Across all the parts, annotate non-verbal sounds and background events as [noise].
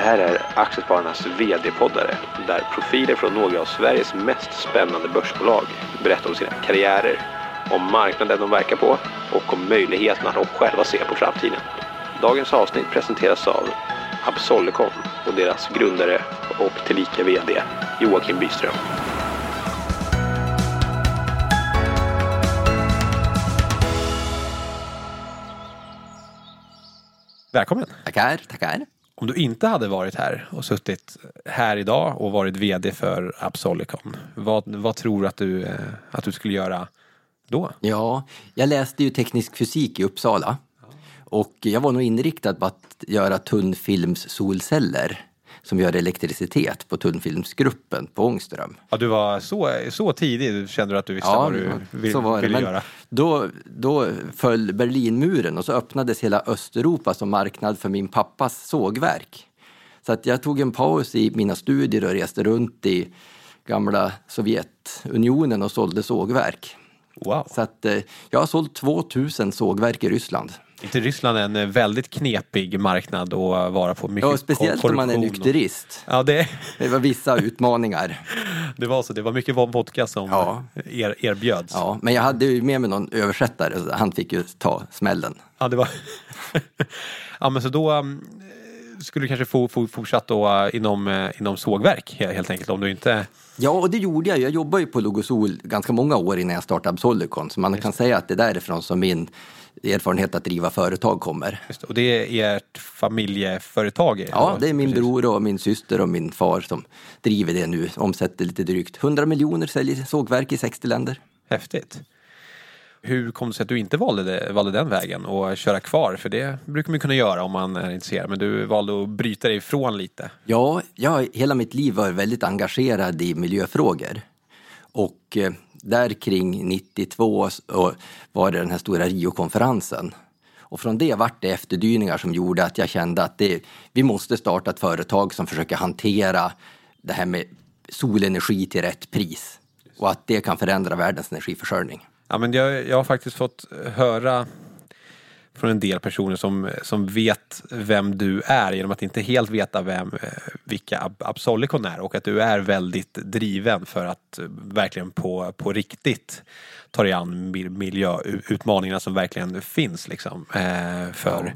Det här är Aktiespararnas VD-poddare där profiler från några av Sveriges mest spännande börsbolag berättar om sina karriärer, om marknaden de verkar på och om möjligheterna de själva ser på framtiden. Dagens avsnitt presenteras av Absolicon och deras grundare och tillika VD Joakim Byström. Välkommen! Tackar, tackar. Om du inte hade varit här och suttit här idag och varit VD för Absolicon, vad, vad tror du att du, eh, att du skulle göra då? Ja, jag läste ju teknisk fysik i Uppsala. Och jag var nog inriktad på att göra tunnfilms solceller som gör elektricitet på tunnfilmsgruppen på Ångström. Ja, du var så, så tidig, du kände att du visste vad du vill, så var det. ville Men göra. Då, då föll Berlinmuren och så öppnades hela Östeuropa som marknad för min pappas sågverk. Så att jag tog en paus i mina studier och reste runt i gamla Sovjetunionen och sålde sågverk. Wow. Så att eh, jag har sålt 2000 sågverk i Ryssland. Inte Ryssland är en eh, väldigt knepig marknad att vara på? Mycket Ja, speciellt om man är korruption och- nykterist. Ja, det, Det var vissa utmaningar. [laughs] det var så. Det var mycket vodka som Ja. er, erbjöds. Ja, men jag hade ju med mig någon översättare, så han fick ju ta smällen. Ja, det var... [laughs] ja, men så då um, skulle du kanske få, få fortsatt då inom, inom sågverk he- helt enkelt om du inte... Ja, och det gjorde jag. Jag jobbade ju på Logosol ganska många år innan jag startade Absolicon, så man kan säga att det är därifrån som min erfarenhet att driva företag kommer. Just och det är ert familjeföretag? Ja, det är min Precis. bror och min syster och min far som driver det nu. Omsätter lite drygt 100 miljoner, säljer sågverk i 60 länder. Häftigt. Hur kom det sig att du inte valde, det, valde den vägen och köra kvar? För det brukar man kunna göra om man är intresserad. Men du valde att bryta dig ifrån lite. Ja, jag hela mitt liv varit väldigt engagerad i miljöfrågor. Och eh, där kring 92 var det den här stora Rio-konferensen. Och från det vart det efterdyningar som gjorde att jag kände att det, vi måste starta ett företag som försöker hantera det här med solenergi till rätt pris. Och att det kan förändra världens energiförsörjning. Ja, men jag, jag har faktiskt fått höra från en del personer som, som vet vem du är genom att inte helt veta vem, eh, vilka Ab- Absolicon är och att du är väldigt driven för att eh, verkligen på, på riktigt ta dig an miljöutmaningarna som verkligen finns liksom, eh, för, ja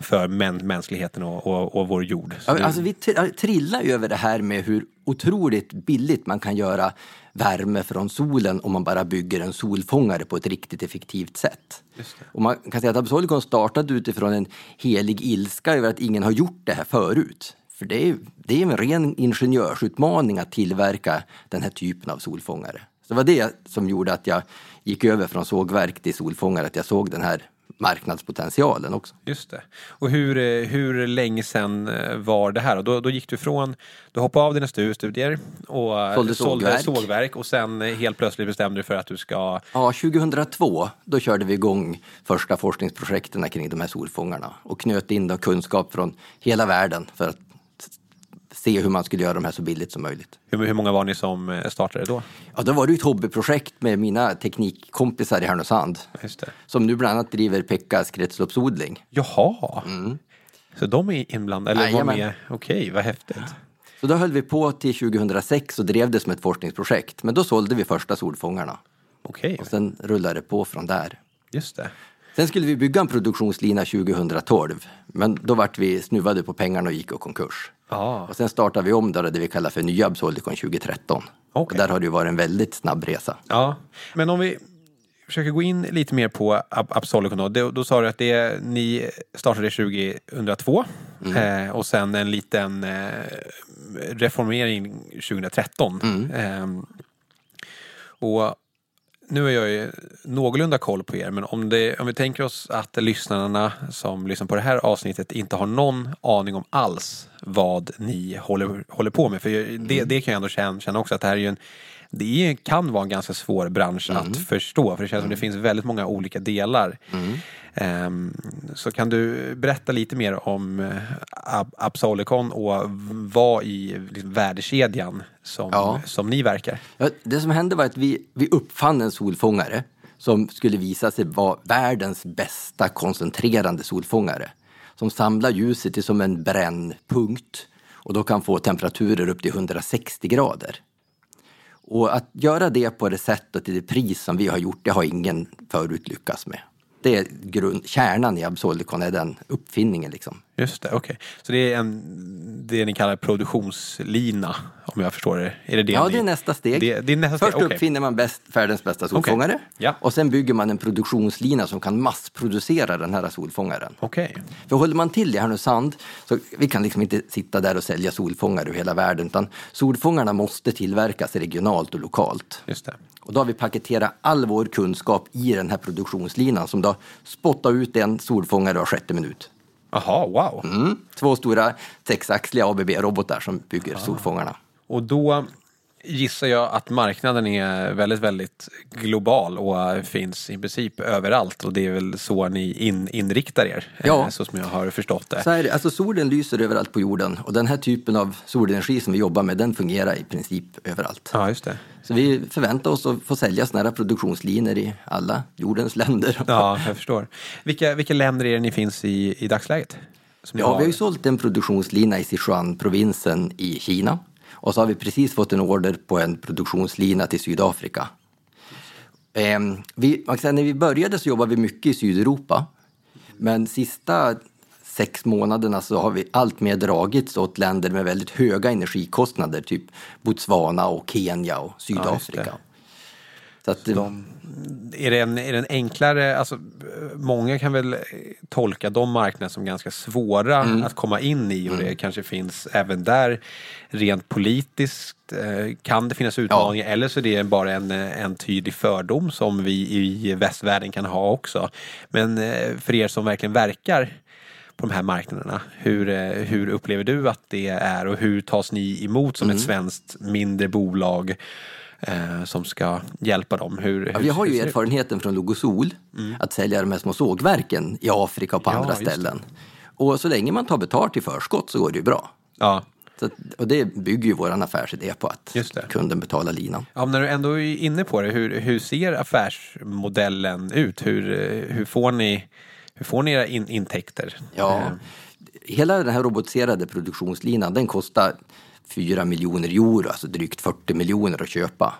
för män, mänskligheten och, och, och vår jord. Ja, Alltså vi tr- trillar ju över det här med hur otroligt billigt man kan göra värme från solen om man bara bygger en solfångare på ett riktigt effektivt sätt. Och man kan säga att Absolicon startade utifrån en helig ilska över att ingen har gjort det här förut. För det är, det är en ren ingenjörsutmaning att tillverka den här typen av solfångare. Så det var det som gjorde att jag gick över från sågverk till solfångare, att jag såg den här marknadspotentialen också. Just det. Och hur, eh, hur länge sedan eh, var det här? Och då, då gick du från, du hoppade av dina stu- studier och eh, Sålde sågverk. sågverk och sen helt plötsligt bestämde du för att du ska Ja, 2002 då körde vi igång första forskningsprojekten kring de här solfångarna och knöt in kunskap från hela världen för att se hur man skulle göra de här så billigt som möjligt. Hur, hur många var ni som eh, startade då? Ja, då var det ett hobbyprojekt med mina teknikkompisar i Härnösand Just det. som nu bland annat driver Pekkas kretsloppsodling. Jaha, så de är inblandade? Eller var Mm. Jajamän. med? Okej, vad häftigt. Så då höll vi på till 2006 och drev det som ett forskningsprojekt. Men då sålde vi första solfångarna Okej, och sen rullade det på från där. just det. Sen skulle vi bygga en produktionslina 2012, men då vart vi snuvade på pengarna och gick i konkurs. Ja, Och sen startade vi om då det vi kallar för nya Absolicon 2013. Och Okej. där har det ju varit en väldigt snabb resa. ja. Men om vi försöker gå in lite mer på Ab- Absolicon då. då. Då sa du att det, ni startade 2002 eh, och sen en liten eh, reformering 2013. Eh, och nu har jag ju någorlunda koll på er, men om, det, om vi tänker oss att lyssnarna som lyssnar på det här avsnittet inte har någon aning om alls vad ni håller, håller på med. För det, det kan jag ändå känna, känna också att det här är ju en det kan vara en ganska svår bransch att förstå för det känns som det finns väldigt många olika delar. Ehm, så kan du berätta lite mer om eh, Ab- Absolicon och vad i liksom, värdekedjan som, Ja. som ni verkar? Ja, det som hände var att vi, vi uppfann en solfångare som skulle visa sig vara världens bästa koncentrerande solfångare. Som samlar ljuset till som en brännpunkt och då kan få temperaturer upp till 160 grader. Och att göra det på det sättet och till det pris som vi har gjort, det har ingen förut lyckats med. Det är grund, kärnan i Absolicon, är den uppfinningen. Liksom. Just det, okej. Okay. Så det är en, det ni kallar produktionslina, om jag förstår det? Är det, det ja, ni, det är nästa steg. Det, det är nästa Först steg. Okay. uppfinner man bäst, världens bästa solfångare okay. ja. och sen bygger man en produktionslina som kan massproducera den här solfångaren. Okay. För håller man till i Härnösand, så vi kan liksom inte sitta där och sälja solfångare över hela världen, utan solfångarna måste tillverkas regionalt och lokalt. Just det. Och då har vi paketerat all vår kunskap i den här produktionslinan som då spottar ut en solfångare var sjätte minut. Jaha, wow. Mm. Två stora sexaxliga ABB-robotar som bygger ah. solfångarna. Och då gissar jag att marknaden är väldigt, väldigt global och finns i princip överallt och det är väl så ni in, inriktar er, ja. Eh, så som jag har förstått det. Så är det. Alltså solen lyser överallt på jorden och den här typen av solenergi som vi jobbar med den fungerar i princip överallt. Ja, just det. Så vi förväntar oss att få sälja sådana här produktionslinjer i alla jordens länder. Ja, jag förstår. Vilka, vilka länder är det ni finns i i dagsläget? ja, har... vi har ju sålt en produktionslina i Sichuan-provinsen i Kina. Och så har vi precis fått en order på en produktionslina till Sydafrika. Eh, vi, när vi började så jobbade vi mycket i Sydeuropa. Men sista sex månaderna så har vi allt mer dragits åt länder med väldigt höga energikostnader, typ Botswana och Kenya och Sydafrika. Ja, så att, de, är, det en, är det en enklare, alltså många kan väl tolka de marknaderna som ganska svåra mm. att komma in i och mm. det kanske finns även där rent politiskt eh, kan det finnas utmaningar ja. eller så är det bara en, en tydlig fördom som vi i västvärlden kan ha också. Men eh, för er som verkligen verkar på de här marknaderna. Hur, eh, hur upplever du att det är och hur tas ni emot som mm. ett svenskt mindre bolag eh, som ska hjälpa dem? Hur, ja, vi har ju erfarenheten från Logosol mm. att sälja de här små sågverken i Afrika och på ja, andra ställen. Och så länge man tar betalt i förskott så går det ju bra. Ja. Så, och det bygger ju vår affärsidé på att kunden betalar linan. Ja, när du ändå är inne på det, hur, hur ser affärsmodellen ut? Hur, hur, får, ni, hur får ni era in, intäkter? Ja, eh. hela den här robotiserade produktionslinan den kostar 4 miljoner euro, alltså drygt 40 miljoner att köpa.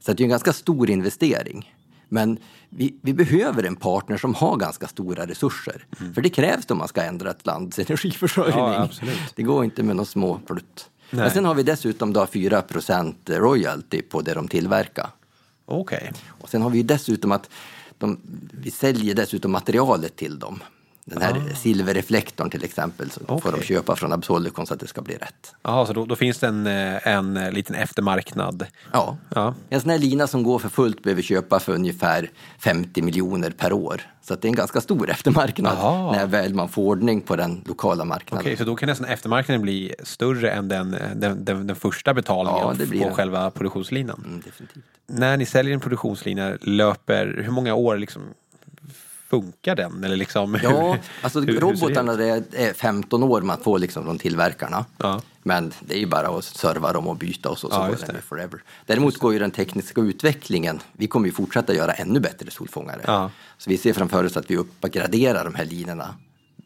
Så det är en ganska stor investering. Men vi, vi, behöver en partner som har ganska stora resurser. Mm. För det krävs om man ska ändra ett lands [laughs] energiförsörjning. Ja, det går inte med några små plutt. Men sen har vi dessutom då 4% royalty på det de tillverkar. Okej. Okay. Och sen har vi dessutom att de, vi säljer dessutom materialet till dem. Den här ah. silverreflektorn till exempel så okay. får de köpa från Absolicon så att det ska bli rätt. Ja, så då, då, finns det en, eh, en eh, liten eftermarknad? Ja. ja. En sån här lina som går för fullt behöver köpa för ungefär 50 miljoner per år. Så det är en ganska stor eftermarknad Aha. när väl man får ordning på den lokala marknaden. Okej, så då kan nästan eftermarknaden bli större än den, den, den, den första betalningen ja, på det. själva produktionslinan? Mm, definitivt. När ni säljer en produktionslina, löper, hur många år liksom funkar den? Eller liksom, ja, alltså hur, robotarna hur det är 15 år man får liksom från tillverkarna. Ja. Men det är ju bara att serva dem och byta och så, så ja, går den forever. Däremot går ju den tekniska utvecklingen, vi kommer ju fortsätta göra ännu bättre solfångare. Ja. Så vi ser framför oss att vi uppgraderar de här linorna.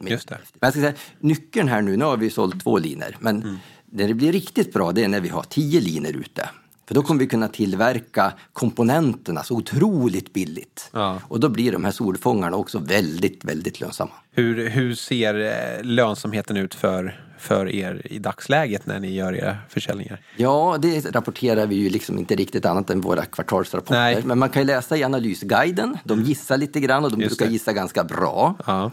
Just det. Men jag ska säga, nyckeln här nu, nu har vi sålt två linor, men mm. när det blir riktigt bra det är när vi har tio linor ute. För då kommer vi kunna tillverka komponenterna så otroligt billigt. Ja. Och då blir de här solfångarna också väldigt, väldigt lönsamma. Hur, hur ser eh, lönsamheten ut för, för er i dagsläget när ni gör era försäljningar? Ja, det rapporterar vi ju liksom inte riktigt annat än våra kvartalsrapporter. Nej. Men man kan ju läsa i analysguiden. De mm. gissar lite grann och de Just brukar det. gissa ganska bra. Ja.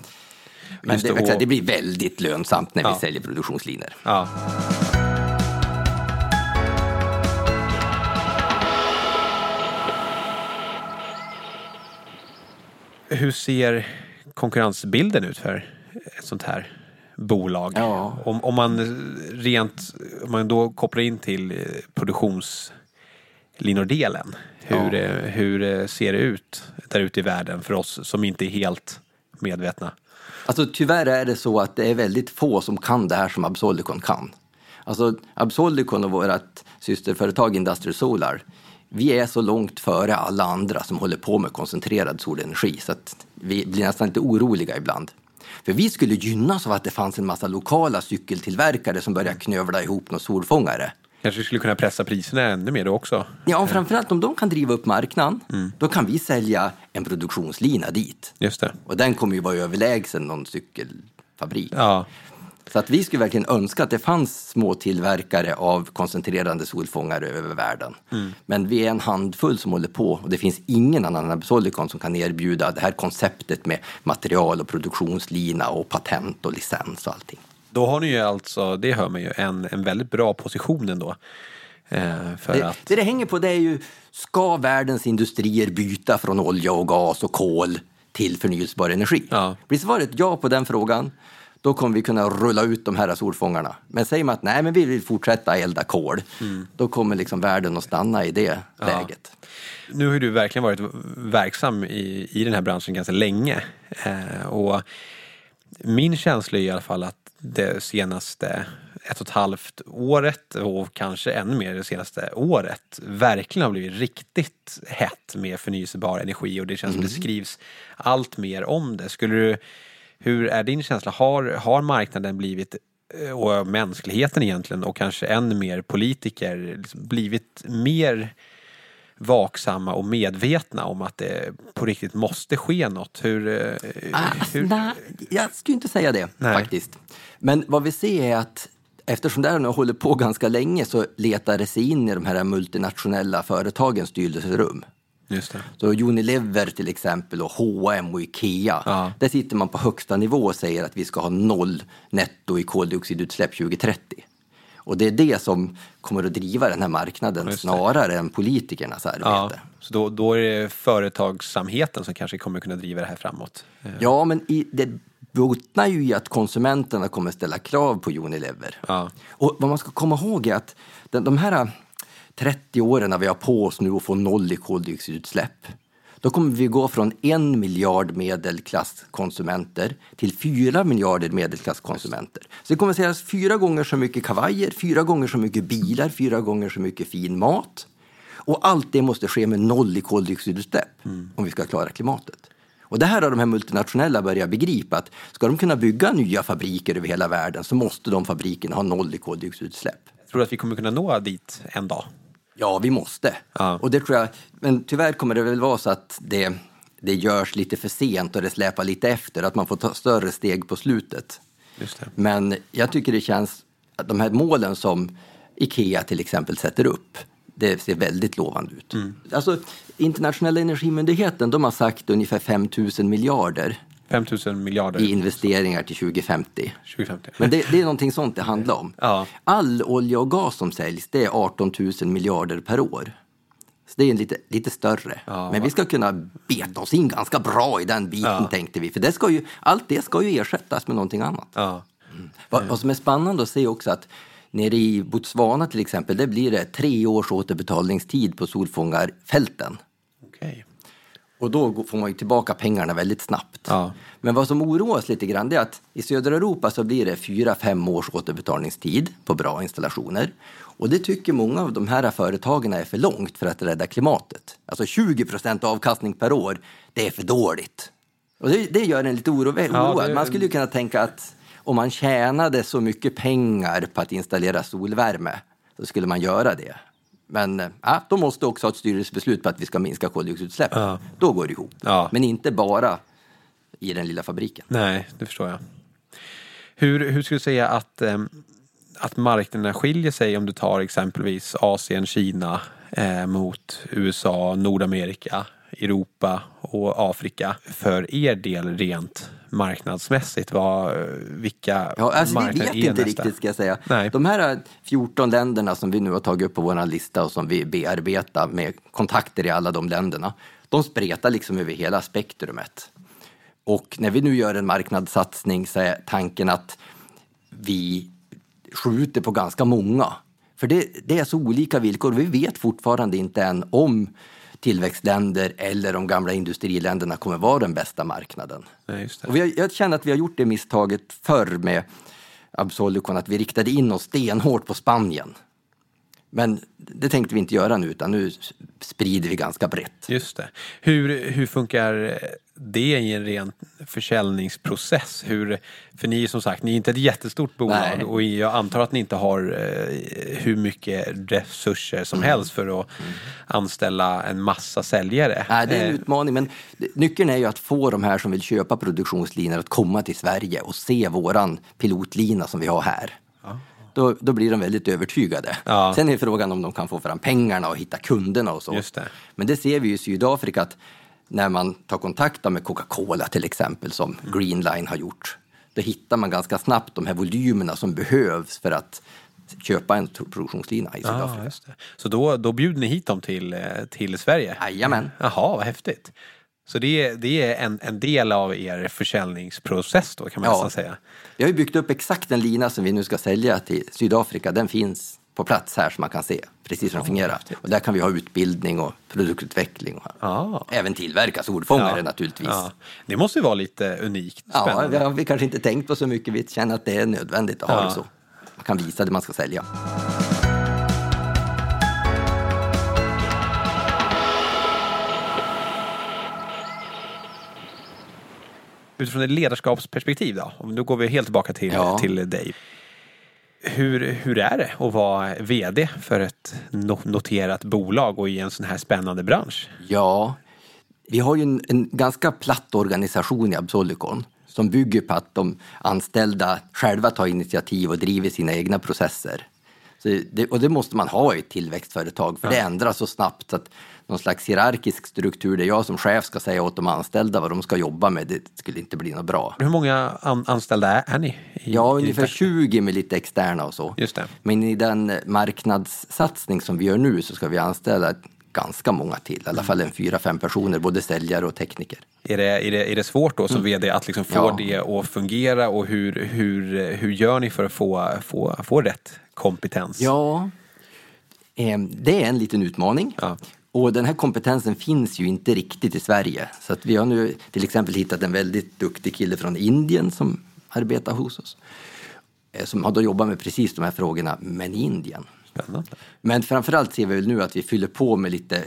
Men det, det, det, blir väldigt lönsamt när ja. vi säljer produktionslinor. Ja. Hur ser konkurrensbilden ut för ett sånt här bolag? Ja. Om, om man rent, om man då kopplar in till produktionslinordelen. Hur, ja. hur ser det ut där ute i världen för oss som inte är helt medvetna? Alltså tyvärr är det så att det är väldigt få som kan det här som Absolicon kan. Alltså Absolicon och vårt systerföretag Industrial Solar vi är så långt före alla andra som håller på med koncentrerad solenergi så att vi blir nästan lite oroliga ibland. För vi skulle gynnas av att det fanns en massa lokala cykeltillverkare som började knövla ihop några solfångare. Kanske skulle kunna pressa priserna ännu mer då också. Ja, och framförallt om de kan driva upp marknaden, då kan vi sälja en produktionslina dit. Just det. Och den kommer ju vara överlägsen någon cykelfabrik. Ja, Så att vi skulle verkligen önska att det fanns små tillverkare av koncentrerande solfångare över världen. Men vi är en handfull som håller på och det finns ingen annan än Absolicon som kan erbjuda det här konceptet med material och produktionslina och patent och licens och allting. då har ni ju alltså, det hör man ju, en, en väldigt bra position ändå. Eh, för Det, att, det det hänger på det är ju, ska världens industrier byta från olja och gas och kol till förnyelsebar energi? Ja. Blir svaret ja på den frågan, då kommer vi kunna rulla ut de här solfångarna. Men säger man att nej, men vi vill fortsätta elda kol, då kommer liksom världen att stanna i det läget. nu har du verkligen varit verksam i, i den här branschen ganska länge. Eh, och min känsla är i alla fall att det senaste ett och ett halvt året och kanske ännu mer det senaste året verkligen har blivit riktigt hett med förnyelsebar energi och det känns som det skrivs allt mer om det. Skulle du, hur är din känsla? Har, har marknaden blivit eh, och mänskligheten egentligen och kanske än mer politiker liksom blivit mer vaksamma och medvetna om att det på riktigt måste ske något? Hur, eh, Alltså, hur, nej, jag skulle inte säga det Nej. faktiskt. Men vad vi ser är att eftersom det här nu håller på ganska länge så letar det sig in i de här multinationella företagens styrelserum. Just det. Så Unilever till exempel och H&M och Ikea. Ja. Där sitter man på högsta nivå och säger att vi ska ha noll netto i koldioxidutsläpp 2030. Och det är det som kommer att driva den här marknaden snarare än politikernas arbete. Ja, så då, då är det företagsamheten som kanske kommer kunna driva det här framåt. Eh, Ja, men i, det bottnar ju i att konsumenterna kommer ställa krav på Unilever. Ja. Och vad man ska komma ihåg är att den, de här 30 åren när vi har på oss nu att få noll i koldioxidutsläpp, då kommer vi gå från en miljard medelklasskonsumenter till fyra miljarder medelklasskonsumenter. Så det kommer att säljas fyra gånger så mycket kavajer, fyra gånger så mycket bilar, fyra gånger så mycket fin mat. Och allt det måste ske med noll i koldioxidutsläpp om vi ska klara klimatet. Och det här har de här multinationella börjat begripa att ska de kunna bygga nya fabriker över hela världen så måste de fabrikerna ha noll i koldioxidutsläpp. Tror du att vi kommer kunna nå dit en dag? Ja, vi måste. Ja. Och det tror jag, men tyvärr kommer det väl vara så att det, det görs lite för sent och det släpar lite efter, att man får ta större steg på slutet. Men jag tycker det känns att de här målen som Ikea till exempel sätter upp, det ser väldigt lovande ut. Mm. Alltså, Internationella energimyndigheten de har sagt ungefär 5 000 miljarder 5 000 miljarder i investeringar till 2050. 2050. Men det, det är någonting sånt det handlar om. Ja. All olja och gas som säljs, det är 18 000 miljarder per år. Så det är en lite, lite större. Ja. Men vi ska kunna beta oss in ganska bra i den biten Ja. tänkte vi. För det ska ju, allt det ska ju ersättas med någonting annat. Ja. Vad, vad som är spännande att se också att nere i Botswana till exempel, där blir det tre års återbetalningstid på solfångarfälten. Okej. Och då får man ju tillbaka pengarna väldigt snabbt. Ja. Men vad som oroar oss lite grann är att i södra Europa så blir det fyra fem års återbetalningstid på bra installationer. Och det tycker många av de här företagen är för långt för att rädda klimatet. Alltså 20 procent avkastning per år, det är för dåligt. Och det, det gör en lite oro, Ja, oroad. det- Man skulle ju kunna tänka att om man tjänade så mycket pengar på att installera solvärme så skulle man göra det. Men eh, ja, de måste också ha ett styrelsebeslut på att vi ska minska koldioxidutsläppen. Ja. Då går det ihop. Ja. Men inte bara i den lilla fabriken. Nej, det förstår jag. Hur, hur skulle du säga att, ehm, att marknaderna skiljer sig om du tar exempelvis Asien, Kina eh, mot USA, Nordamerika, Europa och Afrika för er del rent marknadsmässigt? Vad, vilka Ja, alltså, vi vet inte nästa? riktigt ska jag säga. Nej. De här 14 länderna som vi nu har tagit upp på vår lista och som vi bearbetar med kontakter i alla de länderna, de spretar liksom över hela spektrumet. Och när vi nu gör en marknadssatsning så är tanken att vi skjuter på ganska många. För det, det är så olika villkor. Vi vet fortfarande inte än om tillväxtländer eller de gamla industriländerna kommer vara den bästa marknaden. Det. Och har, jag känner att vi har gjort det misstaget förr med Absolicon, att vi riktade in oss stenhårt på Spanien. Men det tänkte vi inte göra nu, utan nu sprider vi ganska brett. Just det. Hur, hur funkar det i en ren försäljningsprocess? Hur, för ni är som sagt, ni är inte ett jättestort bolag Nej. och jag antar att ni inte har eh, hur mycket resurser som Mm. helst för att anställa en massa säljare. Nej, det är en Eh, utmaning, men nyckeln är ju att få de här som vill köpa produktionslinor att komma till Sverige och se våran pilotlina som vi har här. Då, då blir de väldigt övertygade. Ja. Sen är frågan om de kan få fram pengarna och hitta kunderna och så. Det. Men det ser vi ju i Sydafrika att när man tar kontakt med Coca-Cola till exempel, som Greenline har gjort, då hittar man ganska snabbt de här volymerna som behövs för att köpa en produktionslina i Ja, Sydafrika. det. Så då, då bjuder ni hit dem till, eh, till Sverige? Jajamän. Jaha, vad häftigt. Så det är, det är en, en del av er försäljningsprocess då kan man Ja. nästan säga? Vi har ju byggt upp exakt den lina som vi nu ska sälja till Sydafrika. Den finns på plats här som man kan se precis hur den fungerar. Och där kan vi ha utbildning och produktutveckling och Ja. även tillverka solfångare naturligtvis. Ja. Det måste ju vara lite unikt Ja, vi har vi kanske inte tänkt på så mycket. Vi känner att det är nödvändigt att ha Ja. det så. Man kan visa det man ska sälja. Utifrån ett ledarskapsperspektiv då, då går vi helt tillbaka till, Ja. till dig. Hur, hur är det att vara VD för ett no- noterat bolag och i en sån här spännande bransch? Ja, vi har ju en, en ganska platt organisation i Absolicon som bygger på att de anställda själva tar initiativ och driver sina egna processer. Det, och det måste man ha i ett tillväxtföretag, för det ändras så snabbt så att någon slags hierarkisk struktur där jag som chef ska säga åt de anställda vad de ska jobba med, det skulle inte bli något bra. Hur många an- anställda är, är ni? I, Ja, i ungefär ditt- 20 med lite externa och så. Just det. Men i den marknadssatsning som vi gör nu så ska vi anställa ganska många till, i alla fall en fyra, fem personer, både säljare och tekniker. Är det, är, det, är det svårt då som VD att liksom få Mm. Ja. det att fungera och hur, hur, hur gör ni för att få, få, få rätt kompetens? Ja, eh, det är en liten utmaning. Ja. Och den här kompetensen finns ju inte riktigt i Sverige. Så att vi har nu till exempel hittat en väldigt duktig kille från Indien som arbetar hos oss. Eh, Som har då jobbat med precis de här frågorna, men i Indien. Spännande. Men framförallt ser vi väl nu att vi fyller på med lite eh,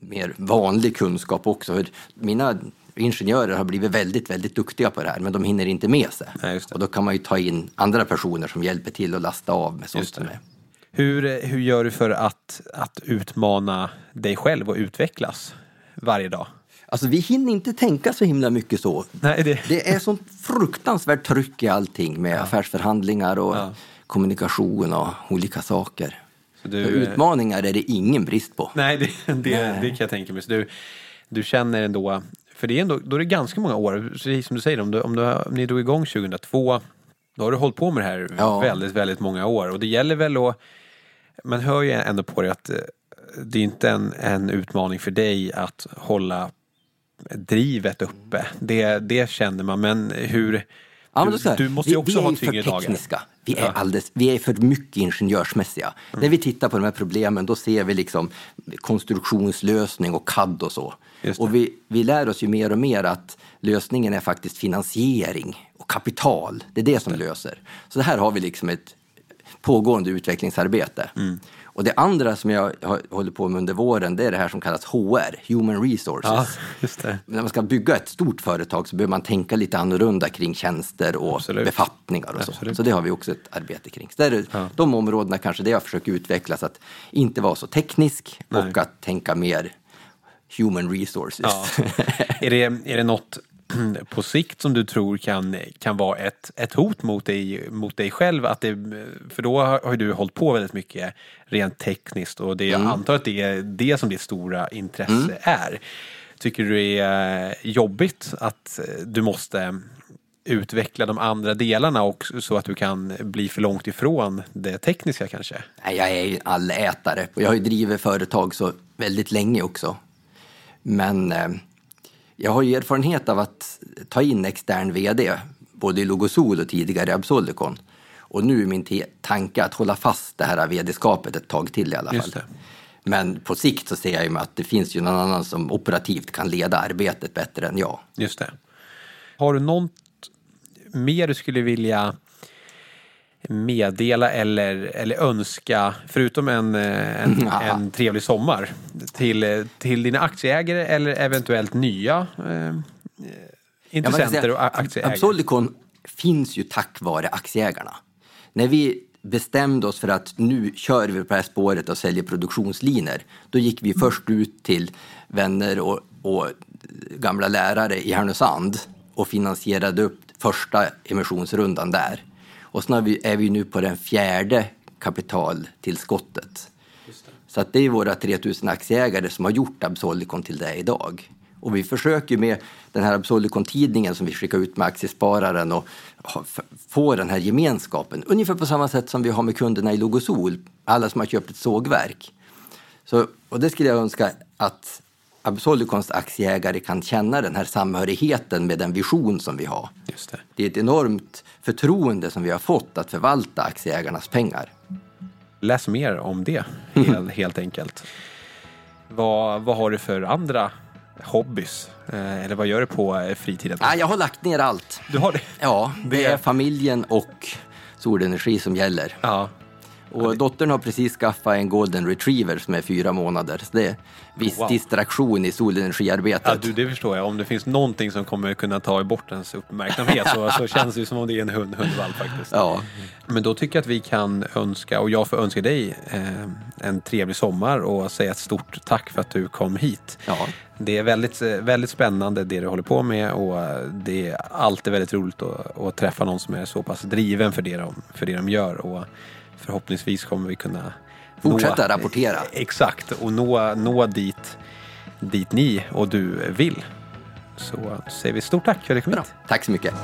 mer vanlig kunskap också. Mina ingenjörer har blivit väldigt, väldigt duktiga på det här, men de hinner inte med sig. Nej, och då kan man ju ta in andra personer som hjälper till att lasta av med sånt som är. Hur, hur gör du för att, att utmana dig själv och utvecklas varje dag? Alltså vi hinner inte tänka så himla mycket så. Nej, det... Det är sånt fruktansvärt tryck i allting med affärsförhandlingar och Ja. Kommunikation och olika saker. Så du, utmaningar är det ingen brist på. Nej, det, det, det kan jag tänka mig. Så du, du känner ändå, för det är ändå, då är det ganska många år, precis som du säger, om, du, om, du, om ni drog igång 2002, då har du hållit på med det här Ja. väldigt, väldigt många år. Och det gäller väl att, man hör ju ändå på det att eh, det är inte en, en utmaning för dig att hålla drivet uppe. Det, det känner man, men hur, Ja, du, du måste ju vi, också vi ha är tyngre för dagar. tekniska. Vi är. Mm. alldeles, vi är för mycket ingenjörsmässiga. När vi tittar på de här problemen då ser vi liksom konstruktionslösning och CAD och så. Det. Och vi, vi lär oss ju mer och mer att lösningen är faktiskt finansiering och kapital. Det är det som löser. Så här har vi liksom ett pågående utvecklingsarbete. Mm. Och det andra som jag håller på med under våren det är det här som kallas HR, Human Resources. Ja, just det. När man ska bygga ett stort företag så behöver man tänka lite annorlunda kring tjänster och Absolut. befattningar och så. Absolut. Så det har vi också ett arbete kring. Så det är Ja. de områdena kanske det jag försöker utveckla så att inte vara så teknisk Nej. och att tänka mer human resources. Ja. är, det, är det något [clears throat] på sikt som du tror kan, kan vara ett, ett hot mot dig, mot dig själv? Att det, för då har ju du hållit på väldigt mycket rent tekniskt och det, jag antar att det är det som ditt stora intresse är. Tycker du det är jobbigt att du måste utveckla de andra delarna och så att du kan bli för långt ifrån det tekniska kanske? Nej, jag är ju allätare och jag har ju drivit företag så väldigt länge också. Men eh, jag har ju erfarenhet av att ta in extern vd, både i Logosol och tidigare i Absolicon. Och nu är min tanke att hålla fast det här vd-skapet ett tag till i alla fall. Men på sikt så ser jag ju att det finns ju någon annan som operativt kan leda arbetet bättre än jag. Just det. Har du något mer du skulle vilja meddela eller, eller önska, förutom en, eh, en, [laughs] en trevlig sommar, till, eh, till dina aktieägare eller eventuellt nya eh, intressenter och aktieägare. Absolicon finns ju tack vare aktieägarna. När vi bestämde oss för att nu kör vi på det här spåret och säljer produktionsliner, då gick vi först ut till vänner och, och gamla lärare i Härnösand och finansierade upp första emissionsrundan där. Och sen är vi nu på den fjärde kapitaltillskottet. Så att det är våra 3000 aktieägare som har gjort Absolicon till det idag. Och vi försöker med den här Absolicon-tidningen som vi skickar ut med Aktiespararen och få den här gemenskapen. Ungefär på samma sätt som vi har med kunderna i Logosol, alla som har köpt ett sågverk. Så, och det skulle jag önska att Absolicons aktieägare kan känna den här samhörigheten med den vision som vi har. Just det. det är ett enormt förtroende som vi har fått att förvalta aktieägarnas pengar. Läs mer om det, helt, helt enkelt. Vad, vad har du för andra hobbys? Eh, eller vad gör du på eh, fritiden? Ja, jag har lagt ner allt. Du har det? Ja, det är familjen och solenergi som gäller. Ja. Och dottern har precis skaffat en golden retriever som är fyra månader. Så det är viss wow. distraktion i solenergiarbetet. Ja, du, det förstår jag. Om det finns någonting som kommer kunna ta bort ens uppmärksamhet så, så [laughs] känns det som om det är en hund, hundvalp faktiskt. Ja. Men då tycker jag att vi kan önska, och jag får önska dig eh, en trevlig sommar och säga ett stort tack för att du kom hit. Ja. Det är väldigt, väldigt spännande det du håller på med och det är alltid väldigt roligt att, att träffa någon som är så pass driven för det de, för det de gör. Och förhoppningsvis kommer vi kunna Fortsätta nå, rapportera. Exakt, och nå, nå dit, dit ni och du vill. Så säger vi stort tack för att du kom hit. Tack så mycket.